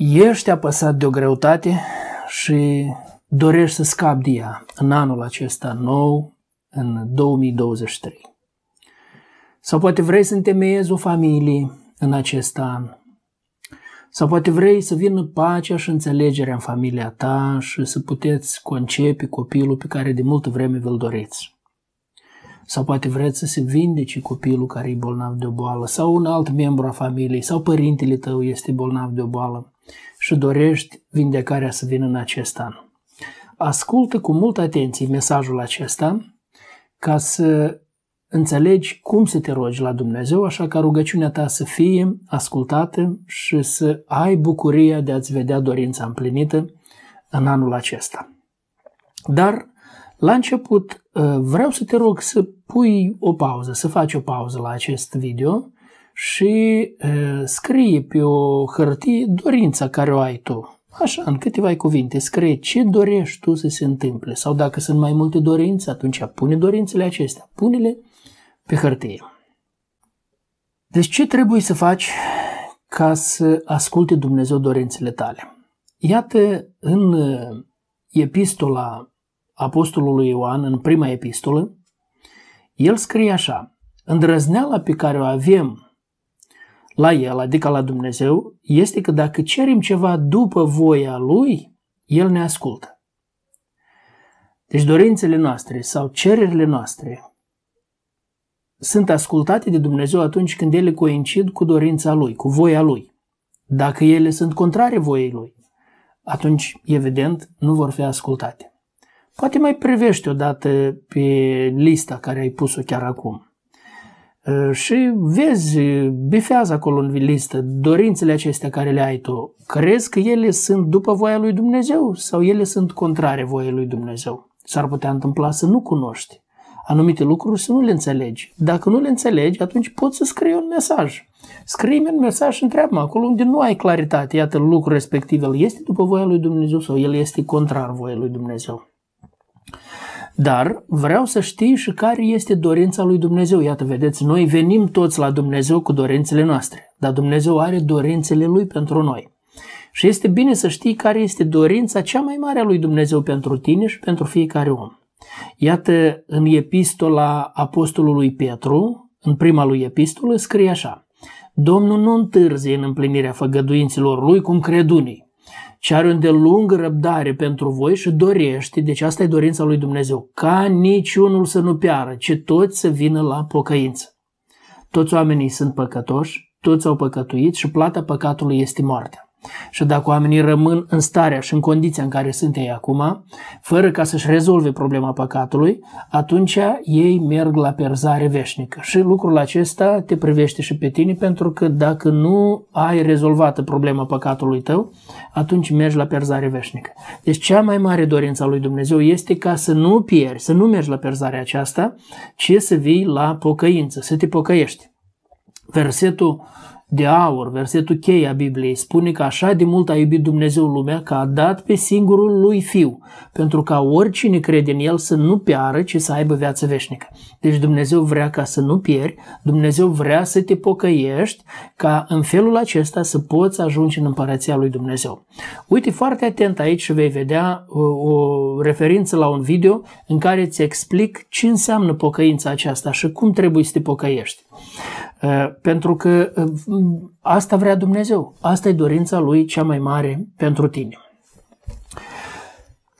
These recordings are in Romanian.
Ești apăsat de o greutate și dorești să scapi de ea în anul acesta nou, în 2023. Sau poate vrei să întemeiezi o familie în acest an. Sau poate vrei să vină pacea și înțelegerea în familia ta și să puteți concepe copilul pe care de multă vreme vi-l doriți. Sau poate vreți să se vindece copilul care e bolnav de o boală, sau un alt membru a familiei, sau părintele tău este bolnav de o boală și dorești vindecarea să vină în acest an. Ascultă cu multă atenție mesajul acesta ca să înțelegi cum să te rogi la Dumnezeu, așa ca rugăciunea ta să fie ascultată și să ai bucuria de a-ți vedea dorința împlinită în anul acesta. Dar, la început, vreau să te rog să pui o pauză, să faci o pauză la acest video și scrie pe o hârtie dorința care o ai tu. Așa, în câteva cuvinte, scrie ce dorești tu să se întâmple. Sau dacă sunt mai multe dorințe, atunci pune dorințele acestea. Pune-le pe hârtie. Deci ce trebuie să faci ca să asculte Dumnezeu dorințele tale? Iată, în epistola Apostolului Ioan, în prima epistolă, el scrie așa, îndrăzneala pe care o avem la El, adică la Dumnezeu, este că dacă cerem ceva după voia Lui, El ne ascultă. Deci dorințele noastre sau cererile noastre sunt ascultate de Dumnezeu atunci când ele coincid cu dorința Lui, cu voia Lui. Dacă ele sunt contrare voiei Lui, atunci, evident, nu vor fi ascultate. Poate mai privești odată pe lista care ai pus-o chiar acum. Ă, și vezi, bifează acolo în listă dorințele acestea care le ai tu. Crezi că ele sunt după voia lui Dumnezeu sau ele sunt contrare voiei lui Dumnezeu? S-ar putea întâmpla să nu cunoști anumite lucruri să nu le înțelegi. Dacă nu le înțelegi, atunci poți să scrii un mesaj. Scrie-mi un mesaj și întreabă acolo unde nu ai claritate. Iată, lucrul respectiv, el este după voia lui Dumnezeu sau el este contrar voia lui Dumnezeu. Dar vreau să știi și care este dorința lui Dumnezeu. Iată, vedeți, noi venim toți la Dumnezeu cu dorințele noastre, dar Dumnezeu are dorințele lui pentru noi. Și este bine să știi care este dorința cea mai mare a lui Dumnezeu pentru tine și pentru fiecare om. Iată, în epistola apostolului Petru, în prima lui epistolă, scrie așa. Domnul nu întârzie în împlinirea făgăduinților lui cum cred unii, ci are un de lungă răbdare pentru voi și dorește, deci asta e dorința lui Dumnezeu, ca niciunul să nu piară, ci toți să vină la pocăință. Toți oamenii sunt păcătoși, toți au păcătuit și plata păcatului este moartea. Și dacă oamenii rămân în starea și în condiția în care sunt ei acum, fără ca să-și rezolve problema păcatului, atunci ei merg la perzare veșnică. Și lucrul acesta te privește și pe tine, pentru că dacă nu ai rezolvată problema păcatului tău, atunci mergi la perzare veșnică. Deci cea mai mare dorință a lui Dumnezeu este ca să nu pierzi, să nu mergi la perzarea aceasta, ci să vii la pocăință, să te pocăiești. Versetul de aur, versetul cheie a Bibliei, spune că așa de mult a iubit Dumnezeu lumea că a dat pe singurul lui Fiu, pentru ca oricine crede în El să nu piară, ci să aibă viață veșnică. Deci Dumnezeu vrea ca să nu pieri, Dumnezeu vrea să te pocăiești, ca în felul acesta să poți ajunge în împărăția lui Dumnezeu. Uite foarte atent aici și vei vedea o, o referință la un video în care îți explic ce înseamnă pocăința aceasta și cum trebuie să te pocăiești. Uh, pentru că uh, asta vrea Dumnezeu. Asta e dorința Lui cea mai mare pentru tine.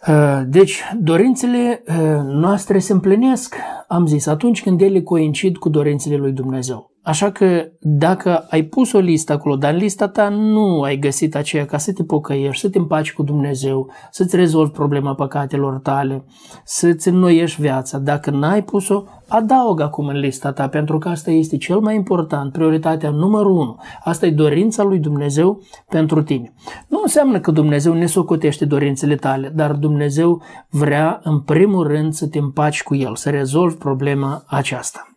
Uh, deci, dorințele noastre se împlinesc, am zis, atunci când ele coincid cu dorințele lui Dumnezeu. Așa că dacă ai pus o listă acolo, dar în lista ta nu ai găsit aceea ca să te pocăiești, să te împaci cu Dumnezeu, să-ți rezolvi problema păcatelor tale, să-ți înnoiești viața, dacă n-ai pus-o, adaugă acum în lista ta, pentru că asta este cel mai important, prioritatea numărul unu. Asta e dorința lui Dumnezeu pentru tine. Nu înseamnă că Dumnezeu ne socotește dorințele tale, dar Dumnezeu vrea în primul rând să te împaci cu El, să rezolvi problema aceasta.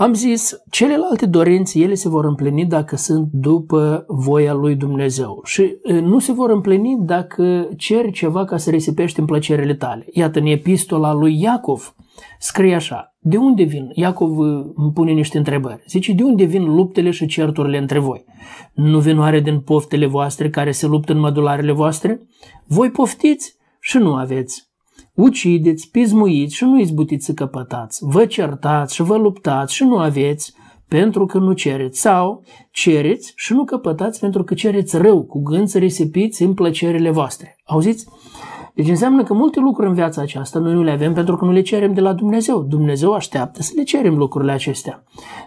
Am zis, celelalte dorințe, ele se vor împlini dacă sunt după voia lui Dumnezeu și nu se vor împlini dacă ceri ceva ca să risipești în plăcerile tale. Iată, în epistola lui Iacov, scrie așa, de unde vin? Iacov îmi pune niște întrebări. Zice, de unde vin luptele și certurile între voi? Nu vin oare din poftele voastre care se luptă în mădularele voastre? Voi poftiți și nu aveți. Ucideți, pismuiți și nu izbutiți să căpătați. Vă certați și vă luptați și nu aveți pentru că nu cereți. Sau cereți și nu căpătați pentru că cereți rău, cu gând să risipiți în plăcerile voastre. Auziți? Deci înseamnă că multe lucruri în viața aceasta noi nu le avem pentru că nu le cerem de la Dumnezeu. Dumnezeu așteaptă să le cerem lucrurile acestea.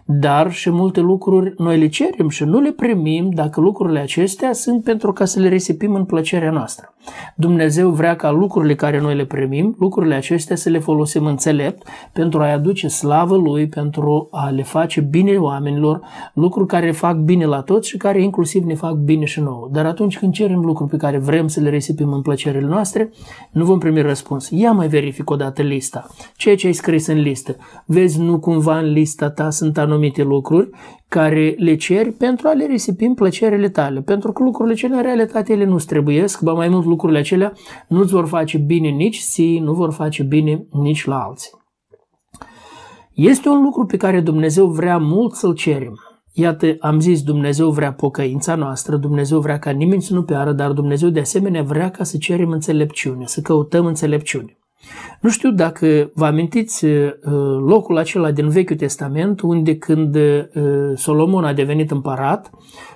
Dar și multe lucruri noi le cerem și nu le primim dacă lucrurile acestea sunt pentru ca să le risipim în plăcerea noastră. Dumnezeu vrea ca lucrurile care noi le primim, lucrurile acestea să le folosim înțelept pentru a-i aduce slavă Lui, pentru a le face bine oamenilor, lucruri care fac bine la toți și care inclusiv ne fac bine și nouă. Dar atunci când cerem lucruri pe care vrem să le risipim în plăcerile noastre, nu vom primi răspuns. Ia mai verific o dată lista. Ceea ce ai scris în listă. Vezi, nu cumva în lista ta sunt anumite lucruri care le ceri pentru a le risipi în plăcerile tale. Pentru că lucrurile cele în realitate ele nu-ți trebuiesc, ba mai mult lucrurile acelea nu-ți vor face bine nici si, nu vor face bine nici la alții. Este un lucru pe care Dumnezeu vrea mult să-l cerem. Iată, am zis, Dumnezeu vrea pocăința noastră, Dumnezeu vrea ca nimeni să nu piară, dar Dumnezeu de asemenea vrea ca să cerem înțelepciune, să căutăm înțelepciune. Nu știu dacă vă amintiți uh, locul acela din Vechiul Testament unde când uh, Solomon a devenit împărat,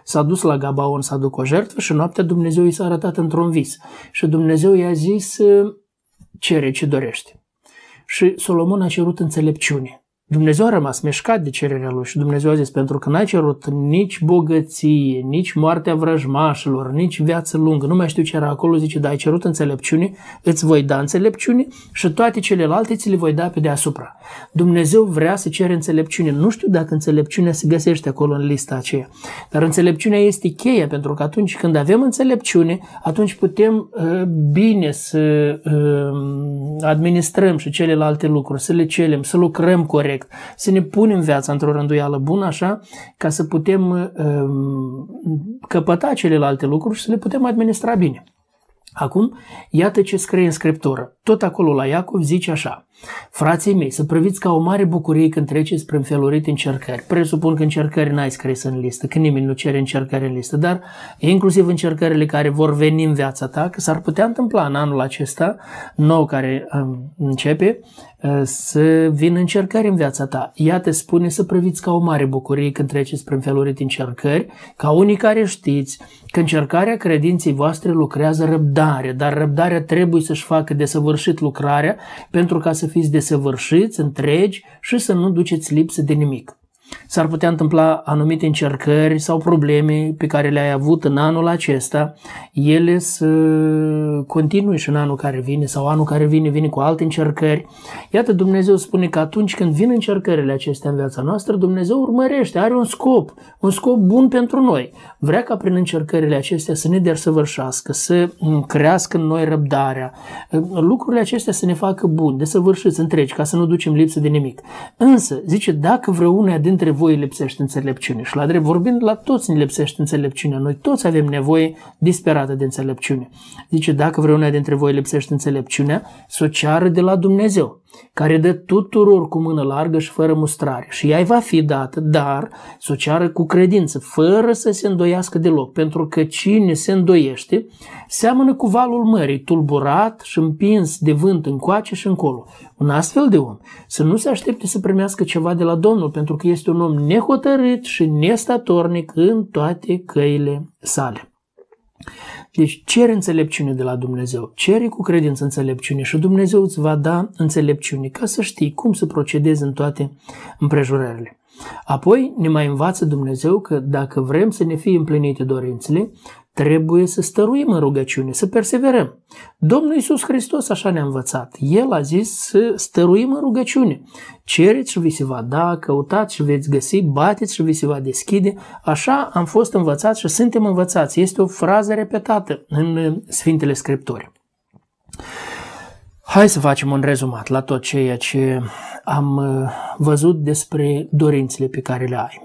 s-a dus la Gabaon să aducă o jertfă și noaptea Dumnezeu i s-a arătat într-un vis. Și Dumnezeu i-a zis, uh, cere ce dorește. Și Solomon a cerut înțelepciune. Dumnezeu a rămas meșcat de cererea lui și Dumnezeu a zis, pentru că n-ai cerut nici bogăție, nici moartea vrăjmașilor, nici viață lungă, nu mai știu ce era acolo, zice, da, ai cerut înțelepciune, îți voi da înțelepciune și toate celelalte ți le voi da pe deasupra. Dumnezeu vrea să cere înțelepciune. Nu știu dacă înțelepciunea se găsește acolo în lista aceea, dar înțelepciunea este cheia, pentru că atunci când avem înțelepciune, atunci putem uh, bine să uh, administrăm și celelalte lucruri, să le celem, să lucrăm corect, corect, să ne punem viața într-o rânduială bună, așa, ca să putem um, căpăta celelalte lucruri și să le putem administra bine. Acum, iată ce scrie în Scriptură. Tot acolo la Iacov zice așa. Frații mei, să priviți ca o mare bucurie când treceți prin felurite încercări. Presupun că încercări n-ai scris în listă, că nimeni nu cere încercări în listă, dar inclusiv încercările care vor veni în viața ta, că s-ar putea întâmpla în anul acesta, nou care um, începe, uh, să vină încercări în viața ta. Iată spune să priviți ca o mare bucurie când treceți prin felurite încercări, ca unii care știți că încercarea credinței voastre lucrează răbdare, dar răbdarea trebuie să-și facă desăvârșit lucrarea pentru ca să să fiți desăvârșiți, întregi și să nu duceți lipsă de nimic. S-ar putea întâmpla anumite încercări sau probleme pe care le-ai avut în anul acesta, ele să continui și în anul care vine sau anul care vine vine cu alte încercări. Iată, Dumnezeu spune că atunci când vin încercările acestea în viața noastră, Dumnezeu urmărește, are un scop, un scop bun pentru noi. Vrea ca prin încercările acestea să ne desăvârșească, să crească în noi răbdarea, lucrurile acestea să ne facă buni, desăvârșiți întregi, ca să nu ducem lipsă de nimic. Însă, zice, dacă vreunea dintre voi lipsește înțelepciune. Și la drept vorbind, la toți ne lipsește înțelepciunea. Noi toți avem nevoie disperată de înțelepciune. Zice, dacă vreuna dintre voi lipsește înțelepciunea, să o ceară de la Dumnezeu care dă tuturor cu mână largă și fără mustrare. Și ea va fi dată, dar să o ceară cu credință, fără să se îndoiască deloc, pentru că cine se îndoiește seamănă cu valul mării, tulburat și împins de vânt încoace și încolo. Un astfel de om să nu se aștepte să primească ceva de la Domnul, pentru că este un om nehotărât și nestatornic în toate căile sale. Deci cere înțelepciune de la Dumnezeu, cere cu credință înțelepciune și Dumnezeu îți va da înțelepciune ca să știi cum să procedezi în toate împrejurările. Apoi ne mai învață Dumnezeu că dacă vrem să ne fie împlinite dorințele, Trebuie să stăruim în rugăciune, să perseverăm. Domnul Iisus Hristos așa ne-a învățat. El a zis să stăruim în rugăciune. Cereți și vi se va da, căutați și veți găsi, bateți și vi se va deschide. Așa am fost învățați și suntem învățați. Este o frază repetată în Sfintele Scripturi. Hai să facem un rezumat la tot ceea ce am uh, văzut despre dorințele pe care le ai.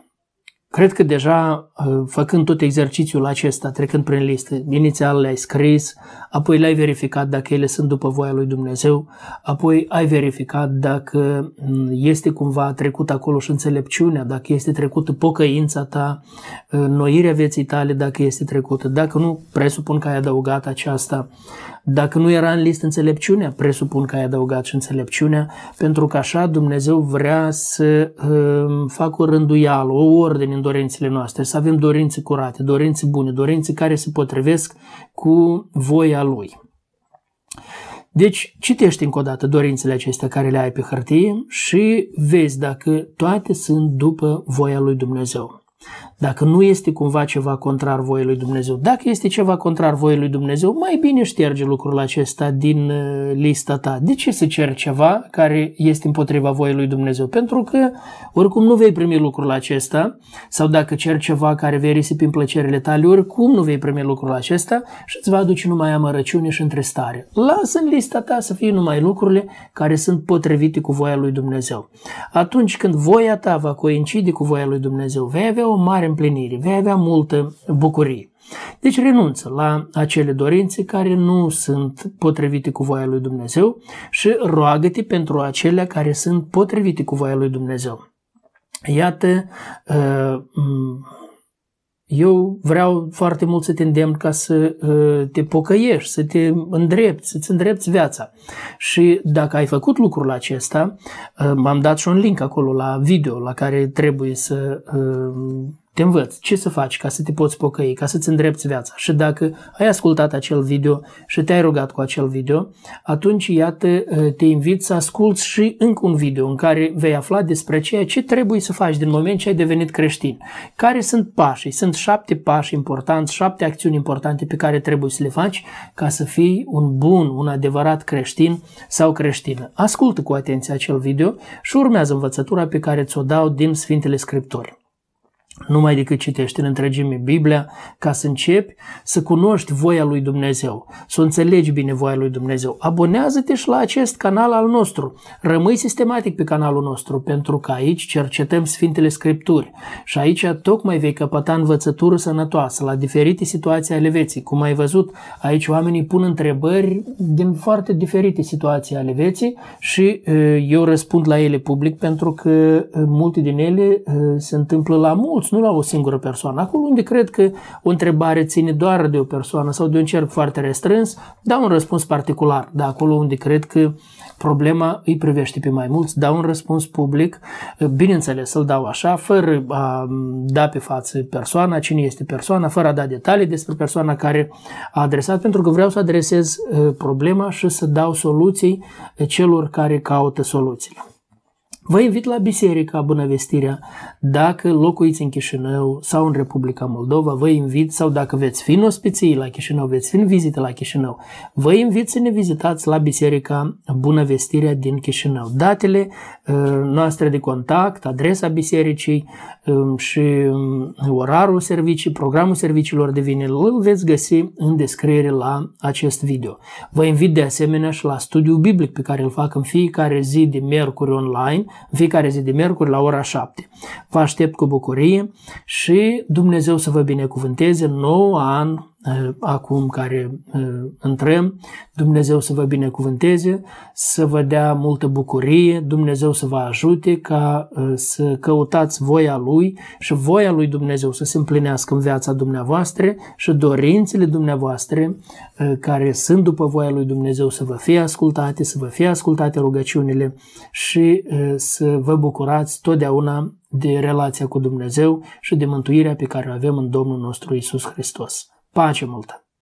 Cred că deja, uh, făcând tot exercițiul acesta, trecând prin listă, inițial le-ai scris, apoi le-ai verificat dacă ele sunt după voia lui Dumnezeu, apoi ai verificat dacă mm, este cumva trecut acolo și înțelepciunea, dacă este trecută pocăința ta, noirea vieții tale, dacă este trecută. Dacă nu, presupun că ai adăugat aceasta. Dacă nu era în listă înțelepciunea, presupun că ai adăugat și înțelepciunea, pentru că așa Dumnezeu vrea să uh, facă o rânduială, o ordine în dorințele noastre, să avem dorințe curate, dorințe bune, dorințe care se potrivesc cu voia Lui. Deci, citește încă o dată dorințele acestea care le ai pe hârtie și vezi dacă toate sunt după voia lui Dumnezeu. Dacă nu este cumva ceva contrar voii lui Dumnezeu, dacă este ceva contrar voii lui Dumnezeu, mai bine șterge lucrul acesta din uh, lista ta. De ce să ceri ceva care este împotriva voii lui Dumnezeu? Pentru că oricum nu vei primi lucrul acesta, sau dacă ceri ceva care vei risipi în plăcerile tale, oricum nu vei primi lucrul acesta și îți va aduce numai amărăciune și întristare. Lasă în lista ta să fie numai lucrurile care sunt potrivite cu voia lui Dumnezeu. Atunci când voia ta va coincide cu voia lui Dumnezeu, vei avea o mare împlinire, vei avea multă bucurie. Deci renunță la acele dorințe care nu sunt potrivite cu voia lui Dumnezeu și roagă-te pentru acelea care sunt potrivite cu voia lui Dumnezeu. Iată, uh, eu vreau foarte mult să te îndemn ca să uh, te pocăiești, să te îndrepți, să-ți îndrepți viața. Și dacă ai făcut lucrul acesta, uh, m-am dat și un link acolo la video la care trebuie să te învăț ce să faci ca să te poți pocăi, ca să-ți îndrepți viața. Și dacă ai ascultat acel video și te-ai rugat cu acel video, atunci, iată, te invit să asculți și încă un video în care vei afla despre ceea ce trebuie să faci din moment ce ai devenit creștin. Care sunt pașii? Sunt șapte pași importanți, șapte acțiuni importante pe care trebuie să le faci ca să fii un bun, un adevărat creștin sau creștină. Ascultă cu atenție acel video și urmează învățătura pe care ți-o dau din Sfintele Scripturi numai decât citești în întregime Biblia, ca să începi să cunoști voia lui Dumnezeu, să înțelegi bine voia lui Dumnezeu. Abonează-te și la acest canal al nostru. Rămâi sistematic pe canalul nostru, pentru că aici cercetăm Sfintele Scripturi și aici tocmai vei căpăta învățătură sănătoasă la diferite situații ale vieții. Cum ai văzut, aici oamenii pun întrebări din foarte diferite situații ale vieții și eu răspund la ele public pentru că multe din ele se întâmplă la mulți nu la o singură persoană. Acolo unde cred că o întrebare ține doar de o persoană sau de un cerc foarte restrâns, dau un răspuns particular. Dar acolo unde cred că problema îi privește pe mai mulți, dau un răspuns public, bineînțeles să-l dau așa, fără a da pe față persoana, cine este persoana, fără a da detalii despre persoana care a adresat, pentru că vreau să adresez uh, problema și să dau soluții celor care caută soluțiile. Vă invit la Biserica Bunăvestirea dacă locuiți în Chișinău sau în Republica Moldova, vă invit sau dacă veți fi în ospiții la Chișinău, veți fi în vizită la Chișinău, vă invit să ne vizitați la Biserica Bunăvestirea din Chișinău. Datele uh, noastre de contact, adresa bisericii um, și um, orarul servicii, programul serviciilor de vinil, îl veți găsi în descriere la acest video. Vă invit de asemenea și la studiul biblic pe care îl fac în fiecare zi de miercuri online în fiecare zi de miercuri la ora 7. Vă aștept cu bucurie și Dumnezeu să vă binecuvânteze nou an Eh, acum care eh, intrăm, Dumnezeu să vă binecuvânteze, să vă dea multă bucurie, Dumnezeu să vă ajute ca eh, să căutați voia Lui și voia Lui Dumnezeu să se împlinească în viața dumneavoastră și dorințele dumneavoastră care sunt după voia Lui Dumnezeu să vă fie ascultate, să vă fie ascultate rugăciunile și să vă bucurați totdeauna de relația cu Dumnezeu și de mântuirea pe care o avem în Domnul nostru Isus Hristos. Pace multă!